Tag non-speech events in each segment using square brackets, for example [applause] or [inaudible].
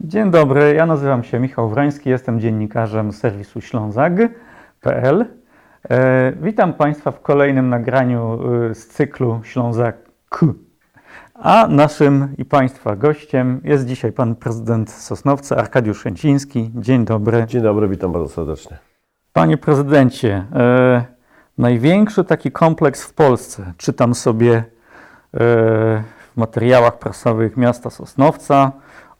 Dzień dobry, ja nazywam się Michał Wroński, jestem dziennikarzem serwisu ślązak.pl. E, witam Państwa w kolejnym nagraniu e, z cyklu Ślązak. A naszym i Państwa gościem jest dzisiaj pan prezydent Sosnowca Arkadiusz Szęciński. Dzień dobry. Dzień dobry, witam bardzo serdecznie. Panie prezydencie, e, największy taki kompleks w Polsce, czytam sobie e, w materiałach prasowych miasta Sosnowca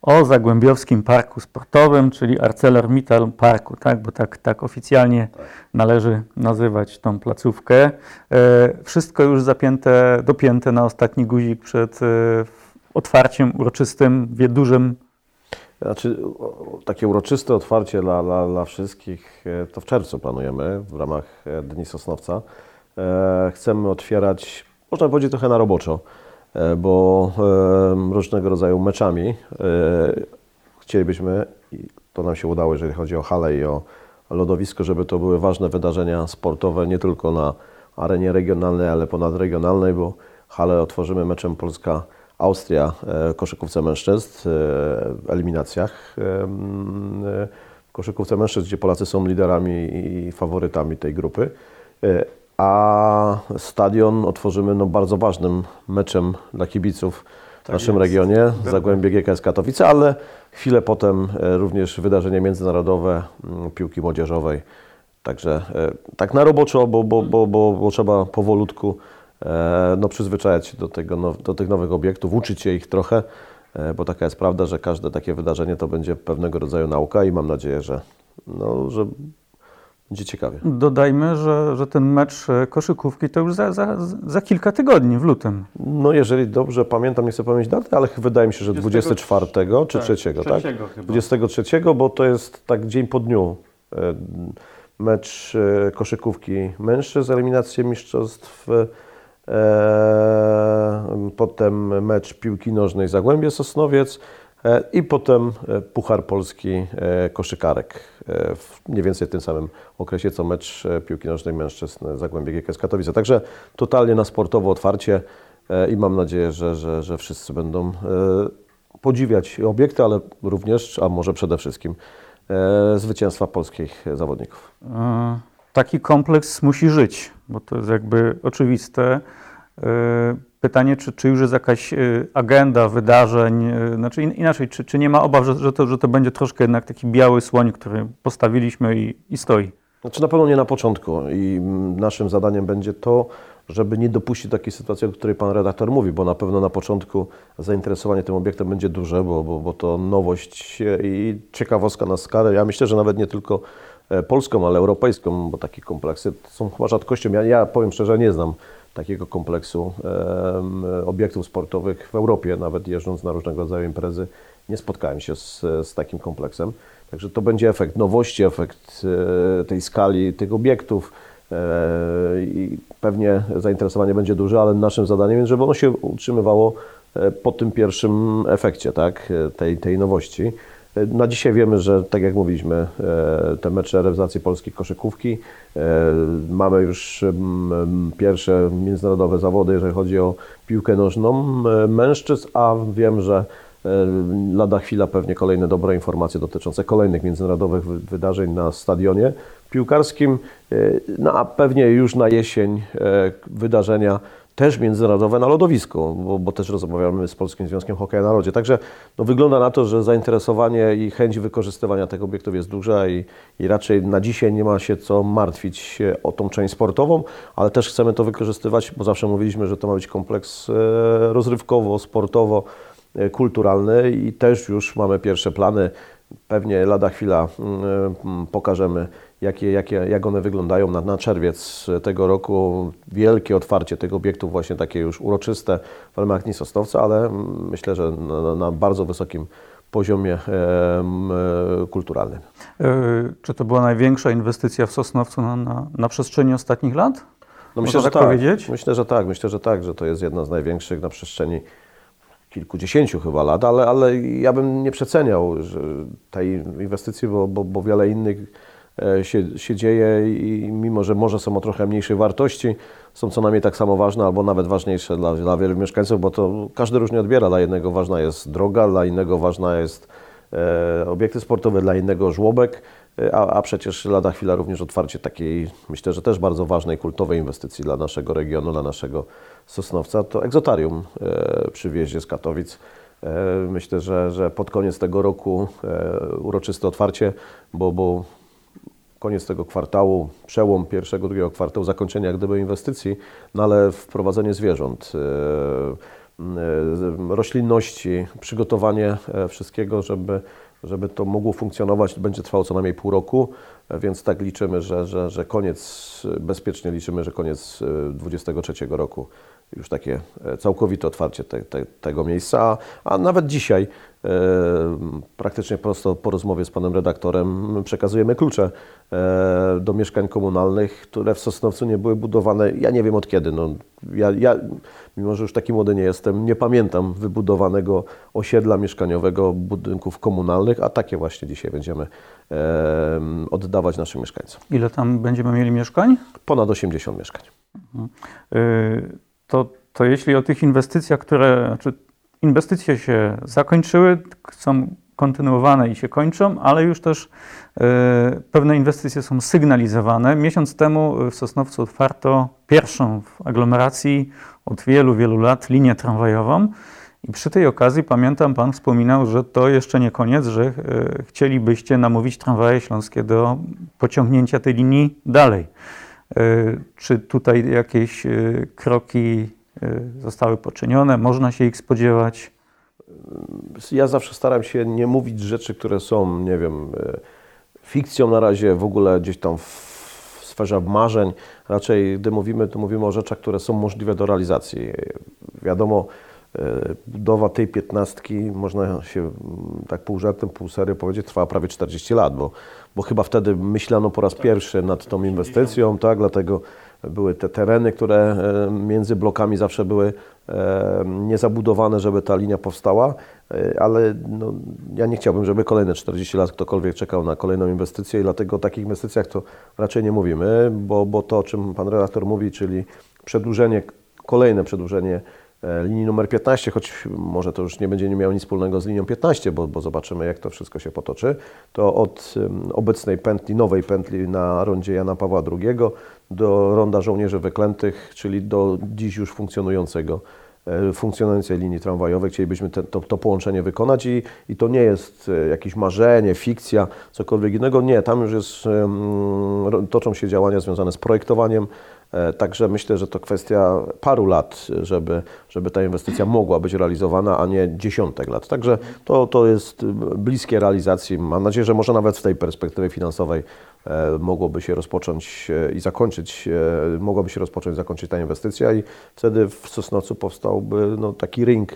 o Zagłębiowskim Parku Sportowym, czyli ArcelorMittal Parku, tak? bo tak, tak oficjalnie należy nazywać tą placówkę. E, wszystko już zapięte, dopięte na ostatni guzik przed e, otwarciem uroczystym, wie, dużym Znaczy, takie uroczyste otwarcie dla, dla, dla wszystkich e, to w czerwcu planujemy w ramach e, Dni Sosnowca. E, Chcemy otwierać, można powiedzieć trochę na roboczo, bo e, różnego rodzaju meczami e, chcielibyśmy, i to nam się udało, jeżeli chodzi o halę i o lodowisko, żeby to były ważne wydarzenia sportowe nie tylko na arenie regionalnej, ale ponadregionalnej, bo halę otworzymy meczem Polska. Austria e, koszykówce mężczyzn, w eliminacjach koszykówce mężczyzn, gdzie Polacy są liderami i faworytami tej grupy. A stadion otworzymy no, bardzo ważnym meczem dla kibiców w naszym jest. regionie, Zagłębie GKS Katowice, ale chwilę potem e, również wydarzenie międzynarodowe m, piłki młodzieżowej. Także e, tak na roboczo, bo, bo, bo, bo, bo trzeba powolutku e, no, przyzwyczajać się do, tego, do tych nowych obiektów, uczyć się ich trochę, bo taka jest prawda, że każde takie wydarzenie to będzie pewnego rodzaju nauka i mam nadzieję, że, no, że będzie ciekawie. Dodajmy, że, że ten mecz e, koszykówki to już za, za, za kilka tygodni w lutym. No jeżeli dobrze pamiętam, nie chcę pamiętać daty, ale wydaje mi się, że 20 24 czy tak, 3, tak? trzeciego chyba. 23, bo to jest tak dzień po dniu. e, Mecz e, koszykówki mężczyzn, eliminację mistrzostw, potem mecz piłki nożnej Zagłębie Sosnowiec i potem e, Puchar Polski e, koszykarek e, w mniej więcej w tym samym okresie co mecz e, piłki nożnej mężczyzn Zagłębie GKS Katowice. Także totalnie na sportowo otwarcie e, i mam nadzieję, że, że, że wszyscy będą e, podziwiać obiekty, ale również, a może przede wszystkim e, zwycięstwa polskich zawodników. E, Taki kompleks musi żyć, bo to jest jakby oczywiste. Pytanie, czy, czy już jest jakaś e, agenda wydarzeń, e, znaczy in- inaczej, czy, czy nie ma obaw, że, że, to, że to będzie troszkę jednak taki biały słoń, który postawiliśmy i, i stoi? Znaczy na pewno nie na początku i naszym zadaniem będzie to, żeby nie dopuścić takiej sytuacji, o której Pan redaktor mówi, bo na pewno na początku zainteresowanie tym obiektem będzie duże, bo, bo, bo to nowość i ciekawostka na skalę. Ja myślę, że nawet nie tylko e, polską, ale europejską, bo takie kompleksy są chyba rzadkością. Ja, ja powiem szczerze, nie znam takiego kompleksu obiektów sportowych w Europie, nawet jeżdżąc na różnego rodzaju imprezy, nie spotkałem się z, z takim kompleksem. Także to będzie efekt nowości, efekt e, tej skali tych obiektów e, i pewnie zainteresowanie będzie duże, ale naszym zadaniem jest, żeby ono się utrzymywało e, po tym pierwszym efekcie tak, tej, tej nowości. Na dzisiaj wiemy, że tak jak mówiliśmy, e, te mecze reprezentacji polskiej koszykówki, e, mamy już mm, pierwsze międzynarodowe zawody, jeżeli chodzi o piłkę nożną e, mężczyzn, a wiem, że lada chwila pewnie kolejne dobre informacje dotyczące kolejnych międzynarodowych wy- wydarzeń na stadionie piłkarskim, no a pewnie już na jesień wydarzenia też międzynarodowe na lodowisku, bo, bo też rozmawiamy z Polskim Związkiem Hokeja na Lodzie. Także no, wygląda na to, że zainteresowanie i chęć wykorzystywania tych obiektów jest duża i, i raczej na dzisiaj nie ma się co martwić o tą część sportową, ale też chcemy to wykorzystywać, bo zawsze mówiliśmy, że to ma być kompleks e, rozrywkowo, sportowo, e, kulturalny i też już mamy pierwsze plany. Pewnie lada chwila mm, mm, pokażemy, jakie, jakie, jak one wyglądają na, na czerwiec tego roku. Wielkie otwarcie tych obiektów, właśnie takie już uroczyste w ramach Dni Sosnowca, ale myślę, że na, na- bardzo wysokim poziomie e, kulturalnym. E, Czy to była największa inwestycja w Sosnowcu na, na, na przestrzeni ostatnich lat? No myślę, że tak tak. powiedzieć? Myślę, że tak. Myślę, że tak, że to jest jedna z największych na przestrzeni kilkudziesięciu chyba lat, ale, ale ja bym nie przeceniał tej inwestycji, bo, bo, bo wiele innych się, się dzieje i mimo, że może są o trochę mniejszej wartości, są co najmniej tak samo ważne albo nawet ważniejsze dla, dla wielu mieszkańców, bo to każdy różnie odbiera. Dla jednego ważna jest droga, dla innego ważna jest e, obiekty sportowe, dla innego żłobek, e, a, a przecież lada chwila również otwarcie takiej, myślę, że też bardzo ważnej, kultowej inwestycji dla naszego regionu, dla naszego Sosnowca, to egzotarium e, przy wjeździe z Katowic. E, Myślę, że, że pod koniec tego roku e, uroczyste otwarcie, bo, bo koniec tego kwartału, przełom pierwszego, drugiego kwartału, zakończenie jak gdyby inwestycji, no ale wprowadzenie zwierząt, e, e, roślinności, przygotowanie e, wszystkiego, żeby, żeby to mogło funkcjonować, będzie trwało co najmniej pół roku, więc tak liczymy, że, że, że koniec, bezpiecznie liczymy, że koniec e, 23 roku już takie e, całkowite otwarcie te, te, tego miejsca, a, nawet dzisiaj e, praktycznie prosto po rozmowie z panem redaktorem przekazujemy klucze e, do mieszkań komunalnych, które w Sosnowcu nie były budowane, ja nie wiem od kiedy. No, ja, ja, mimo że już taki młody nie jestem, nie pamiętam wybudowanego osiedla mieszkaniowego, budynków komunalnych, a takie właśnie dzisiaj będziemy e, oddawać naszym mieszkańcom. Ile tam będziemy mieli mieszkań? Ponad 80 mieszkań. Y, To, to jeśli o tych inwestycjach, które, znaczy inwestycje się zakończyły, są kontynuowane i się kończą, ale już też y, pewne inwestycje są sygnalizowane. Miesiąc temu w Sosnowcu otwarto pierwszą w aglomeracji od wielu, wielu lat linię tramwajową. I przy tej okazji pamiętam, Pan wspominał, że to jeszcze nie koniec, że y, chcielibyście namówić tramwaje śląskie do pociągnięcia tej linii dalej. Y, Czy tutaj jakieś y, kroki y, zostały poczynione? Można się ich spodziewać? Ja zawsze staram się nie mówić rzeczy, które są, nie wiem, e, fikcją na razie, w ogóle gdzieś tam w sferze marzeń. Raczej, gdy mówimy, to mówimy o rzeczach, które są możliwe do realizacji. Wiadomo, e, budowa tej piętnastki, można się mm, tak pół żartem, pół serio powiedzieć, trwała prawie 40 lat, bo, bo chyba wtedy myślano po raz pierwszy nad tą inwestycją, tak, dlatego były te tereny, które e, między blokami zawsze były e, niezabudowane, żeby ta linia powstała, e, ale no, ja nie chciałbym, żeby kolejne 40 lat ktokolwiek czekał na kolejną inwestycję i dlatego o takich inwestycjach to raczej nie mówimy, bo, bo to, o czym Pan redaktor mówi, czyli przedłużenie, kolejne przedłużenie e, linii numer 15, choć może to już nie będzie miało nic wspólnego z linią 15, bo, bo zobaczymy, jak to wszystko się potoczy, to od obecnej pętli, nowej pętli na rondzie Jana Pawła II do ronda żołnierzy wyklętych, czyli do dziś już funkcjonującego e, funkcjonującej linii tramwajowej. Chcielibyśmy te, to, to połączenie wykonać i, i to nie jest e, jakieś marzenie, fikcja, cokolwiek innego. Nie, tam już jest, toczą się działania związane z projektowaniem, E, Także myślę, że to kwestia paru lat, żeby, żeby ta inwestycja mogła być realizowana, a nie dziesiątek lat. Także to, to jest bliskie realizacji. Mam nadzieję, że może nawet w tej perspektywie finansowej e, mogłoby się rozpocząć e, i zakończyć, e, mogłaby się rozpocząć zakończyć ta inwestycja i wtedy w Sosnowcu powstałby no, taki ring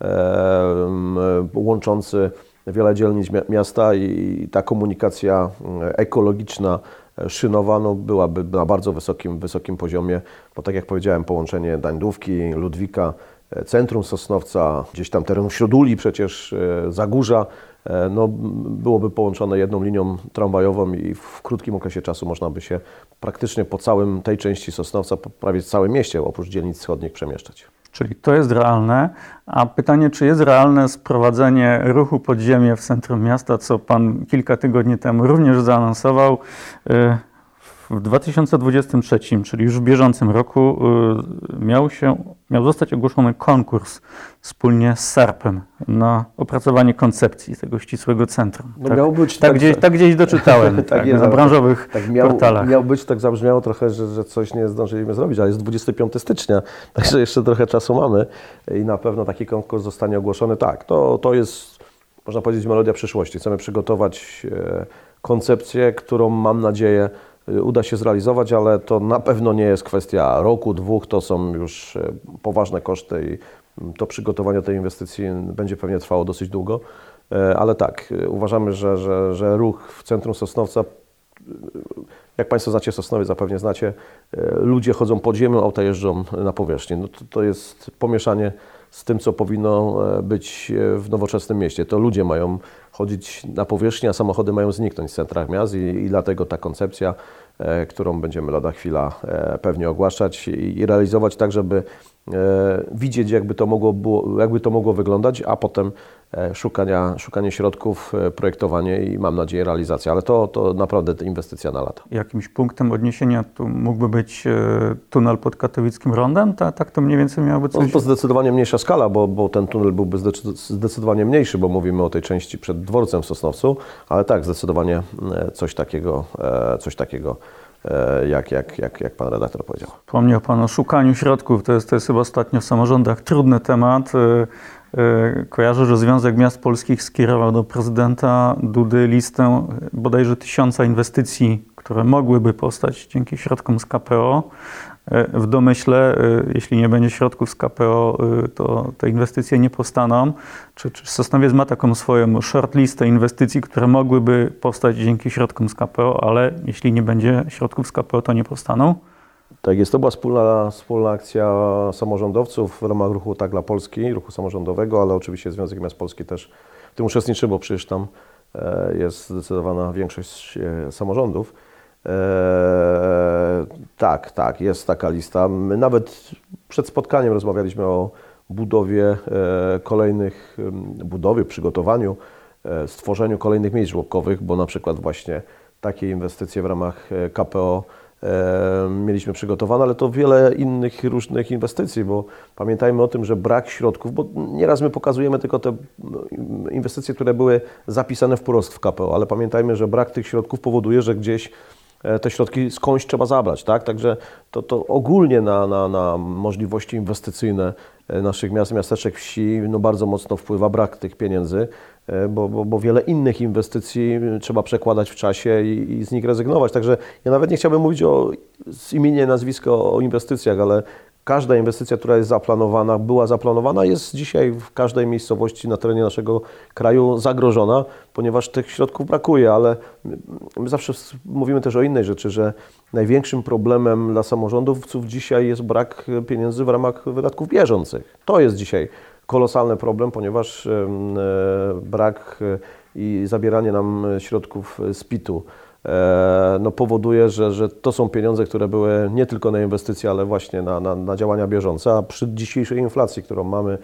e, łączący wiele dzielnic mia- miasta i ta komunikacja ekologiczna, e, szynowa no, byłaby na bardzo wysokim, wysokim poziomie, bo tak jak powiedziałem, połączenie Dańdówki, Ludwika, e, centrum Sosnowca, gdzieś tam teren Śróduli przecież, e, Zagórza, no, byłoby połączone jedną linią tramwajową i w krótkim okresie czasu można by się praktycznie po całym tej części Sosnowca, prawie całym mieście, oprócz dzielnic wschodnich przemieszczać. Czyli to jest realne. A pytanie, czy jest realne sprowadzenie ruchu podziemia w centrum miasta, co Pan kilka tygodni temu również zaanonsował. y, W 2023, czyli już w bieżącym roku, y, miał, się, miał zostać ogłoszony konkurs wspólnie z SARP-em na opracowanie koncepcji tego ścisłego centrum. No miał być tak, tak, gdzieś, tak gdzieś doczytałem [laughs] Tak tak, na ale branżowych Tak miał, portalach. miał być, tak zabrzmiało trochę, że, że coś nie zdążyliśmy zrobić, ale jest 25 stycznia, [laughs] także jeszcze trochę czasu mamy i na pewno taki konkurs zostanie ogłoszony. Tak, to, to jest, można powiedzieć, melodia przyszłości. Chcemy przygotować e, koncepcję, którą mam nadzieję uda się zrealizować, ale to na pewno nie jest kwestia roku, dwóch, to są już e, poważne koszty i mm, to przygotowanie tej inwestycji będzie pewnie trwało dosyć długo. E, Ale tak, uważamy, że, że, że ruch w centrum Sosnowca jak Państwo znacie Sosnowiec, zapewne znacie, ludzie chodzą pod ziemią, auta jeżdżą na powierzchni. No to, to jest pomieszanie z tym, co powinno e, być e, w nowoczesnym mieście. To ludzie mają chodzić na powierzchni, a samochody mają zniknąć z centrach miast i, i dlatego ta koncepcja, e, którą będziemy lada chwila pewnie ogłaszać i realizować tak, żeby widzieć, jakby to mogło, było, jakby to mogło wyglądać, a potem szukania, szukanie środków, projektowanie i mam nadzieję realizacja. Ale to, to naprawdę inwestycja na lata. Jakimś punktem odniesienia tu mógłby być tunel pod katowickim rondem? Ta, tak to mniej więcej miałoby coś... No, to zdecydowanie mniejsza skala, bo, bo ten tunel byłby zdecydowanie mniejszy, bo mówimy o tej części przed dworcem w Sosnowcu, ale tak, zdecydowanie coś takiego, coś takiego E, jak, jak, jak, jak pan redaktor powiedział. Wspomniał pan o szukaniu środków. To jest, to jest chyba ostatnio w samorządach trudny temat. E, e, kojarzę, że Związek Miast Polskich skierował do prezydenta Dudy listę bodajże tysiąca inwestycji, które mogłyby powstać dzięki środkom z KPO. E, w domyśle, e, jeśli nie będzie środków z KPO, e, to te inwestycje nie powstaną. Czy, czy Sosnowiec ma taką swoją shortlistę inwestycji, które mogłyby powstać dzięki środkom z KPO, ale jeśli nie będzie środków z KPO, to nie powstaną? Tak jest, to była wspólna, wspólna akcja samorządowców w ramach ruchu Tak dla Polski, ruchu samorządowego, ale oczywiście Związek Miast Polski też w tym uczestniczy, bo przecież tam jest zdecydowana większość samorządów. Eee, tak, tak, jest taka lista. My nawet przed spotkaniem rozmawialiśmy o budowie e, kolejnych, budowie, przygotowaniu, e, stworzeniu kolejnych miejsc żłobkowych, bo na przykład właśnie takie inwestycje w ramach e, KPO mieliśmy przygotowane, ale to wiele innych różnych inwestycji, bo pamiętajmy o tym, że brak środków, bo nieraz my pokazujemy tylko te inwestycje, które były zapisane wprost w KPO, ale pamiętajmy, że brak tych środków powoduje, że gdzieś E, te środki skądś trzeba zabrać, tak? Także to, to ogólnie na, na, na możliwości inwestycyjne e, naszych miast, miasteczek, wsi no bardzo mocno wpływa brak tych pieniędzy, e, bo, bo, bo wiele innych inwestycji trzeba przekładać w czasie i, i, z nich rezygnować. Także ja nawet nie chciałbym mówić o, z imienia, nazwisko o inwestycjach, ale Każda inwestycja, która jest zaplanowana, była zaplanowana, jest dzisiaj w każdej miejscowości na terenie naszego kraju zagrożona, ponieważ tych środków brakuje, ale my zawsze mówimy też o innej rzeczy, że największym problemem dla samorządowców dzisiaj jest brak pieniędzy w ramach wydatków bieżących. To jest dzisiaj kolosalny problem, ponieważ e, brak e, i zabieranie nam środków z PIT-u no powoduje, że, że to są pieniądze, które były nie tylko na inwestycje, ale właśnie na, na, na działania bieżące, a przy dzisiejszej inflacji, którą mamy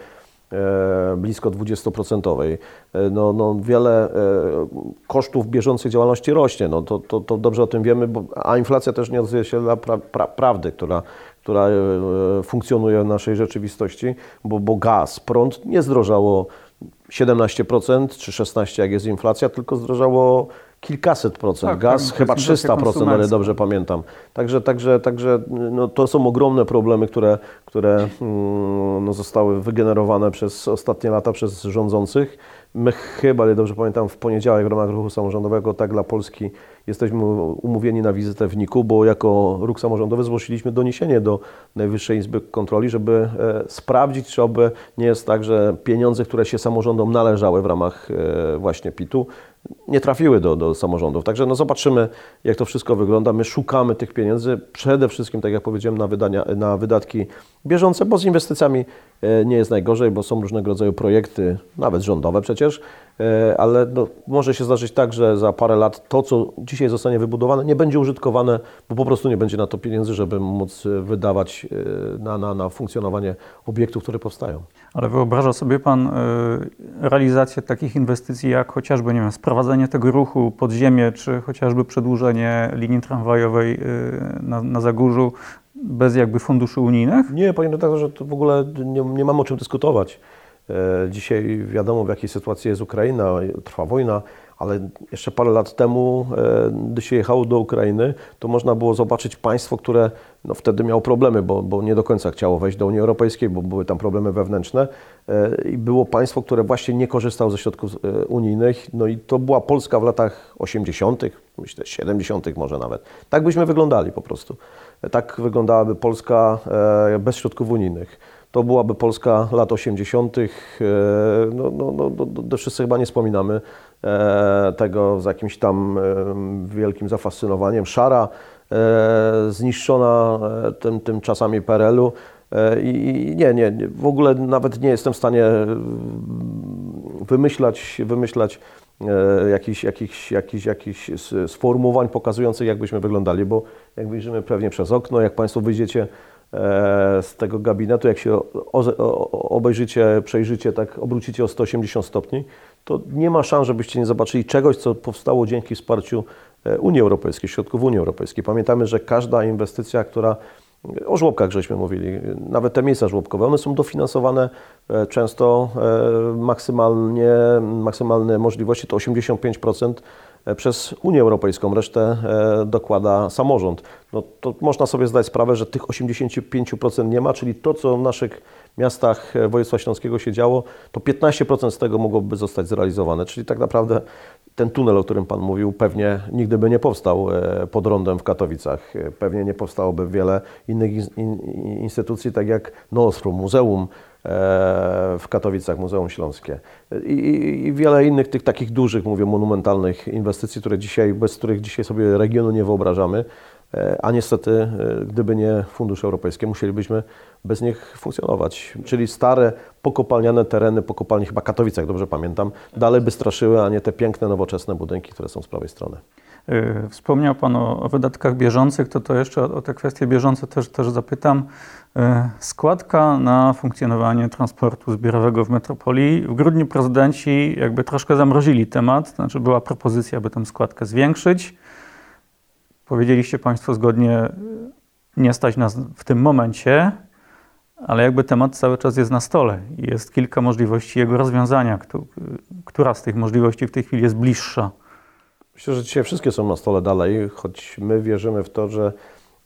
e, blisko 20%, e, no, no wiele kosztów bieżących działalności rośnie, no to, to, to dobrze o tym wiemy, bo, a inflacja też nie odzwierciedla pra, pra, prawdy, która, która funkcjonuje w naszej rzeczywistości, bo, bo gaz, prąd nie zdrożało 17% czy 16% jak jest inflacja, tylko zdrożało kilkaset procent, tak, gaz tak, chyba 300 procent, ale dobrze pamiętam. Także, także, także no, to są ogromne problemy, które, które mm, no, zostały wygenerowane przez ostatnie lata przez rządzących. My chyba, ale dobrze pamiętam, w poniedziałek w ramach ruchu samorządowego Tak dla Polski jesteśmy umówieni na wizytę w NIK-u, bo jako ruch samorządowy zgłosiliśmy doniesienie do Najwyższej Izby Kontroli, żeby e, sprawdzić, czy oby nie jest tak, że pieniądze, które się samorządom należały w ramach e, właśnie PIT-u, nie trafiły do, do samorządów. Także no zobaczymy, jak to wszystko wygląda. My szukamy tych pieniędzy przede wszystkim, tak jak powiedziałem, na, wydania, na wydatki bieżące, bo z inwestycjami nie jest najgorzej, bo są różnego rodzaju projekty, nawet rządowe przecież, e, ale no, może się zdarzyć tak, że za parę lat to, co dzisiaj zostanie wybudowane, nie będzie użytkowane, bo po prostu nie będzie na to pieniędzy, żeby móc wydawać e, na, na, na funkcjonowanie obiektów, które powstają. Ale wyobraża sobie Pan realizację takich inwestycji, jak chociażby, nie wiem, sprowadzenie tego ruchu pod ziemię, czy chociażby przedłużenie linii tramwajowej na, na Zagórzu bez jakby funduszy unijnych? Nie, panie redaktorze, to w ogóle nie, nie mam o czym dyskutować. E, dzisiaj wiadomo, w jakiej sytuacji jest Ukraina, trwa wojna, ale jeszcze parę lat temu, e, gdy się jechało do Ukrainy, to można było zobaczyć państwo, które no, wtedy miało problemy, bo, bo nie do końca chciało wejść do Unii Europejskiej, bo były tam problemy wewnętrzne. E, I było państwo, które właśnie nie korzystało ze środków unijnych. No i to była Polska w latach 80., myślę 70. może nawet. Tak byśmy wyglądali po prostu. Tak wyglądałaby Polska e, bez środków unijnych. To byłaby Polska lat 80. E, no, no, no, no, wszyscy chyba nie wspominamy e, tego z jakimś tam wielkim zafascynowaniem. Szara, zniszczona tym, tym czasami PRL-u. I nie, nie, w ogóle nawet nie jestem w stanie wymyślać, wymyślać E, jakichś, jakichś, jakichś, jakichś sformułowań pokazujących, jak byśmy wyglądali, bo jak wyjrzymy pewnie przez okno, jak Państwo wyjdziecie z tego gabinetu, jak się obejrzycie, przejrzycie, tak obrócicie o 180 stopni, to nie ma szans, żebyście nie zobaczyli czegoś, co powstało dzięki wsparciu Unii Europejskiej, środków Unii Europejskiej. Pamiętamy, że każda inwestycja, która o żłobkach żeśmy mówili, nawet te miejsca żłobkowe, one są dofinansowane e, często e, maksymalnie, maksymalne możliwości to 85% e, przez Unię Europejską, resztę dokłada samorząd. No to można sobie zdać sprawę, że tych 85% nie ma, czyli to, co w naszych miastach województwa śląskiego się działo, to 15% z tego mogłoby zostać zrealizowane. Czyli tak naprawdę ten tunel, o którym Pan mówił, pewnie nigdy by nie powstał e, pod rondem w Katowicach. E, pewnie nie powstałoby wiele innych instytucji, tak jak Nostrum, Muzeum e, w Katowicach, Muzeum Śląskie I, i, wiele innych tych takich dużych, mówię, monumentalnych inwestycji, które dzisiaj, bez których dzisiaj sobie regionu nie wyobrażamy. A niestety, gdyby nie fundusze europejskie, musielibyśmy bez nich funkcjonować. Czyli stare, pokopalniane tereny po kopalni, chyba Katowicach, dobrze pamiętam, dalej by straszyły, a nie te piękne, nowoczesne budynki, które są z prawej strony. Y, wspomniał Pan o, wydatkach bieżących, to to jeszcze o, te kwestie bieżące też, też zapytam. Y, składka na funkcjonowanie transportu zbiorowego w metropolii. W grudniu prezydenci jakby troszkę zamrozili temat, znaczy była propozycja, aby tę składkę zwiększyć. Powiedzieliście Państwo zgodnie, nie stać nas w tym momencie ale jakby temat cały czas jest na stole i jest kilka możliwości jego rozwiązania. Która z tych możliwości w tej chwili jest bliższa? Myślę, że dzisiaj wszystkie są na stole dalej, choć my wierzymy w to, że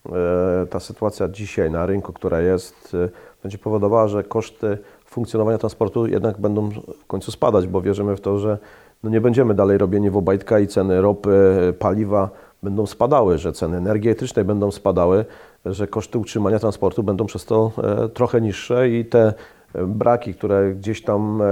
e, ta sytuacja dzisiaj na rynku, która jest, e, będzie powodowała, że koszty funkcjonowania transportu jednak będą w końcu spadać, bo wierzymy w to, że no nie będziemy dalej robieni w obajtka i ceny ropy, paliwa będą spadały, że ceny energii elektrycznej będą spadały, że koszty utrzymania transportu będą przez to e, trochę niższe i te braki, które gdzieś tam e,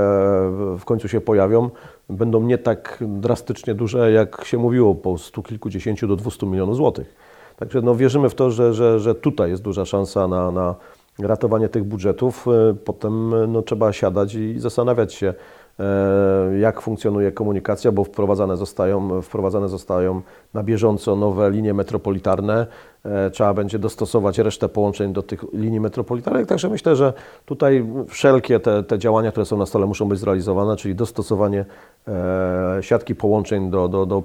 w końcu się pojawią, będą nie tak drastycznie duże, jak się mówiło, po stu kilkudziesięciu do 200 milionów złotych. Także no, wierzymy w to, że, że, że tutaj jest duża szansa na, na ratowanie tych budżetów. Potem no, trzeba siadać i zastanawiać się, E, jak funkcjonuje komunikacja, bo wprowadzane zostają, wprowadzane zostają na bieżąco nowe linie metropolitarne. E, trzeba będzie dostosować resztę połączeń do tych linii metropolitarnych. Także myślę, że tutaj wszelkie te, te działania, które są na stole, muszą być zrealizowane, czyli dostosowanie e, siatki połączeń do, do, do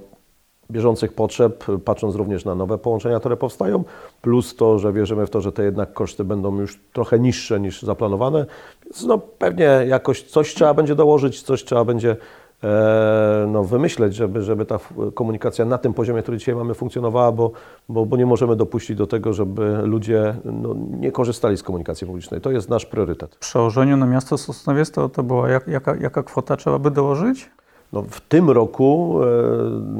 bieżących potrzeb, patrząc również na nowe połączenia, które powstają, plus to, że wierzymy w to, że te jednak koszty będą już trochę niższe niż zaplanowane. Więc no, pewnie jakoś coś trzeba będzie dołożyć, coś trzeba będzie no, wymyśleć, żeby, żeby ta komunikacja na tym poziomie, który dzisiaj mamy, funkcjonowała, bo, bo, bo nie możemy dopuścić do tego, żeby ludzie no, nie korzystali z komunikacji publicznej. To jest nasz priorytet. W przełożeniu na miasto Sosnowiec to, to była jak, jaka, jaka kwota trzeba by dołożyć? No, w tym roku e,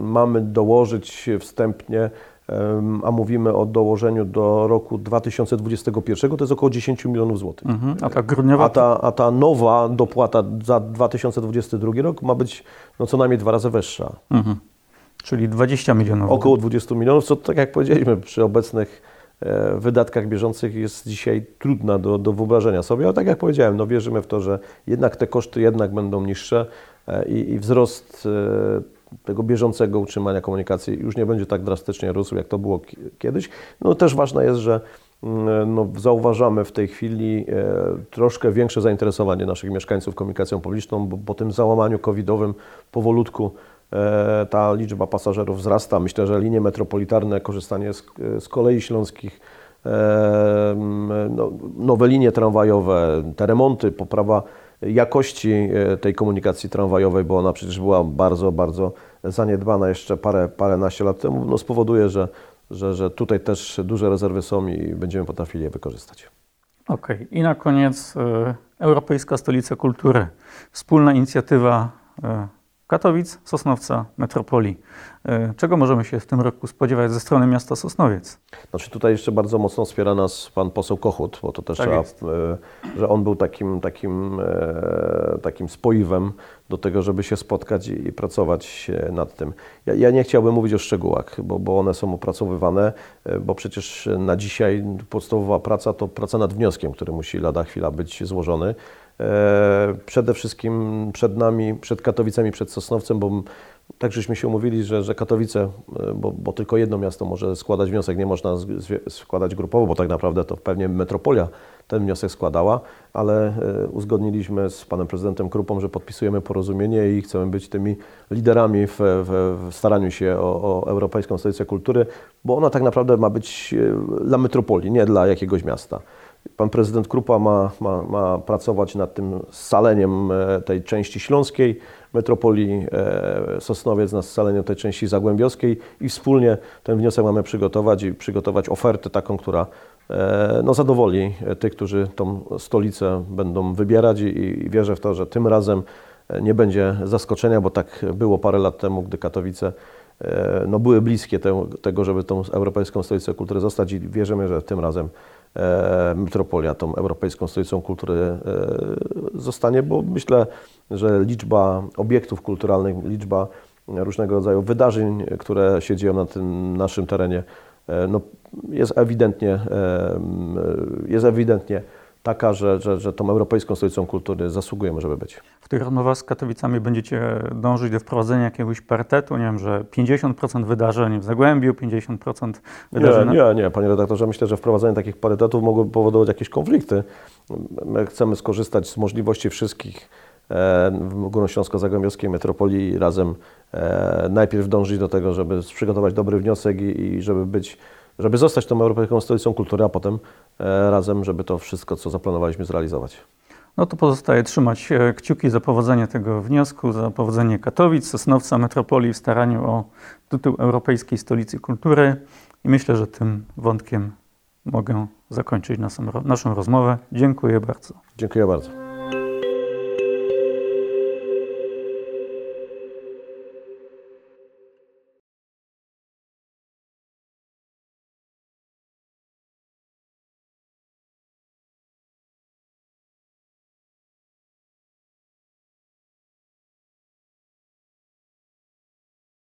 mamy dołożyć wstępnie, a mówimy o dołożeniu do roku 2021, to jest około 10 milionów złotych. Mhm, a ta grudniowa? A ta, a ta nowa dopłata za 2022 rok ma być no, co najmniej dwa razy wyższa. Mhm. Czyli 20 milionów. Około 20 milionów, co tak jak powiedzieliśmy, przy obecnych e, wydatkach bieżących jest dzisiaj trudna do, do wyobrażenia sobie, ale tak jak powiedziałem, no wierzymy w to, że jednak te koszty jednak będą niższe, E, i, i wzrost e, tego bieżącego utrzymania komunikacji już nie będzie tak drastycznie rósł, jak to było kiedyś. No też ważne jest, że mm, no, zauważamy w tej chwili e, troszkę większe zainteresowanie naszych mieszkańców komunikacją publiczną, bo po tym załamaniu covidowym powolutku ta liczba pasażerów wzrasta. Myślę, że linie metropolitarne, korzystanie z, z kolei śląskich, no, nowe linie tramwajowe, te remonty, poprawa jakości e, tej komunikacji tramwajowej, bo ona przecież była bardzo, bardzo zaniedbana jeszcze parę, paręnaście lat temu, no spowoduje, że, że, że tutaj też duże rezerwy są i będziemy potrafili je wykorzystać. Okej, okay. i na koniec y, Europejska Stolica Kultury. Wspólna inicjatywa y, Katowic, Sosnowca, Metropolii. E, czego możemy się w tym roku spodziewać ze strony miasta Sosnowiec? Znaczy tutaj jeszcze bardzo mocno wspiera nas pan poseł Kochut, bo to też tak trzeba, e, że on był takim, takim, e, takim spoiwem do tego, żeby się spotkać i, pracować nad tym. Ja, ja, nie chciałbym mówić o szczegółach, bo, bo one są opracowywane, bo przecież na dzisiaj podstawowa praca to praca nad wnioskiem, który musi lada chwila być złożony. Przede wszystkim przed nami, przed Katowicami, przed Sosnowcem, bo tak żeśmy się umówili, że, że Katowice, e, bo, bo tylko jedno miasto może składać wniosek, nie można składać grupowo, bo tak naprawdę to pewnie metropolia ten wniosek składała, ale e, uzgodniliśmy z panem prezydentem Krupą, że podpisujemy porozumienie i chcemy być tymi liderami w, w, w staraniu się o, o Europejską Stolicę Kultury, bo ona tak naprawdę ma być e, dla metropolii, nie dla jakiegoś miasta. Pan prezydent Krupa ma, ma, ma pracować nad tym scaleniem e, tej części śląskiej metropolii, e, Sosnowiec nad scaleniem tej części zagłębiowskiej i wspólnie ten wniosek mamy przygotować i przygotować ofertę taką, która e, no, zadowoli tych, którzy tą stolicę będą wybierać i, i wierzę w to, że tym razem nie będzie zaskoczenia, bo tak było parę lat temu, gdy Katowice no, były bliskie te, tego, żeby tą Europejską Stolicę Kultury zostać i wierzymy, że tym razem metropolia tą Europejską Stolicą Kultury e, zostanie, bo myślę, że liczba obiektów kulturalnych, liczba różnego rodzaju wydarzeń, które się dzieją na tym naszym terenie, e, no, jest ewidentnie, e, jest ewidentnie taka, że, że, że tą Europejską Stolicą Kultury zasługujemy, żeby być. W tych rozmowach z Katowicami będziecie dążyć do wprowadzenia jakiegoś parytetu, nie wiem, że 50% wydarzeń w Zagłębiu, 50% wydarzeń... Nie, nie, nie, panie redaktorze, myślę, że wprowadzenie takich parytetów mogłoby powodować jakieś konflikty. My chcemy skorzystać z możliwości wszystkich e, w Górnośląsko-Zagłębiowskiej metropolii i razem e, najpierw dążyć do tego, żeby przygotować dobry wniosek i, i żeby być, żeby zostać tą Europejską Stolicą Kultury, a potem e, razem, żeby to wszystko, co zaplanowaliśmy, zrealizować. No to pozostaje trzymać e, kciuki za powodzenie tego wniosku, za powodzenie Katowic, Sosnowca, metropolii w staraniu o tytuł Europejskiej Stolicy Kultury i myślę, że tym wątkiem mogę zakończyć naszą, naszą rozmowę. Dziękuję bardzo. Dziękuję bardzo.